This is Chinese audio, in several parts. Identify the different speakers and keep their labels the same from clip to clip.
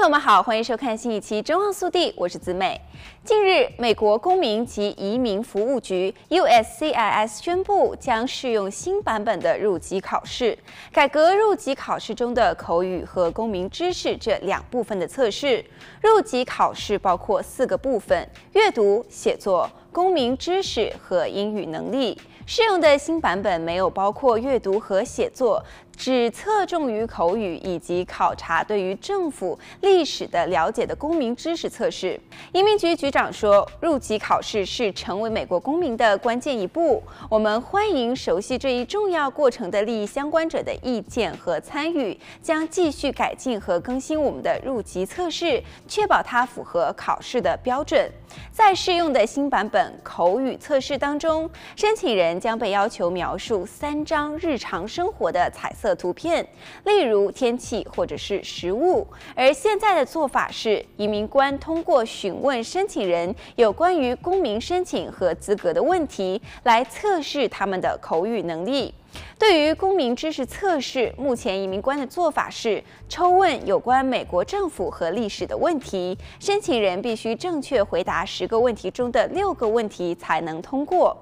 Speaker 1: 朋友们好，欢迎收看新一期《中望速递》，我是子美。近日，美国公民及移民服务局 （USCIS） 宣布将适用新版本的入籍考试，改革入籍考试中的口语和公民知识这两部分的测试。入籍考试包括四个部分：阅读、写作、公民知识和英语能力。适用的新版本没有包括阅读和写作。只侧重于口语以及考察对于政府历史的了解的公民知识测试。移民局局长说，入籍考试是成为美国公民的关键一步。我们欢迎熟悉这一重要过程的利益相关者的意见和参与，将继续改进和更新我们的入籍测试，确保它符合考试的标准。在适用的新版本口语测试当中，申请人将被要求描述三张日常生活的彩色的图片，例如天气或者是食物。而现在的做法是，移民官通过询问申请人有关于公民申请和资格的问题，来测试他们的口语能力。对于公民知识测试，目前移民官的做法是抽问有关美国政府和历史的问题，申请人必须正确回答十个问题中的六个问题才能通过。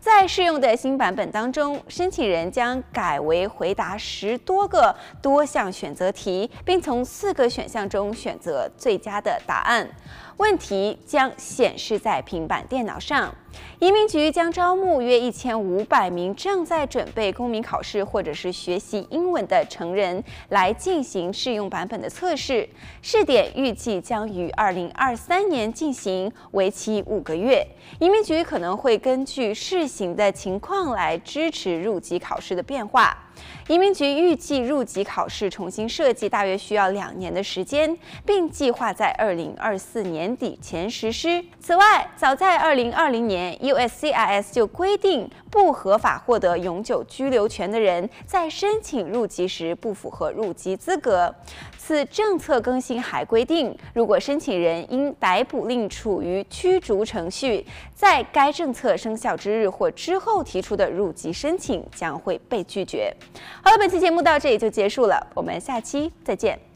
Speaker 1: 在适用的新版本当中，申请人将改为回答十多个多项选择题，并从四个选项中选择最佳的答案。问题将显示在平板电脑上。移民局将招募约一千五百名正在准备公民考试或者是学习英文的成人来进行试用版本的测试。试点预计将于二零二三年进行，为期五个月。移民局可能会根据试行的情况来支持入籍考试的变化。移民局预计入籍考试重新设计大约需要两年的时间，并计划在二零二四年底前实施。此外，早在二零二零年，USCIS 就规定，不合法获得永久居留权的人在申请入籍时不符合入籍资格。此政策更新还规定，如果申请人因逮捕令处于驱逐程序，在该政策生效之日或之后提出的入籍申请将会被拒绝。好了，本期节目到这里就结束了，我们下期再见。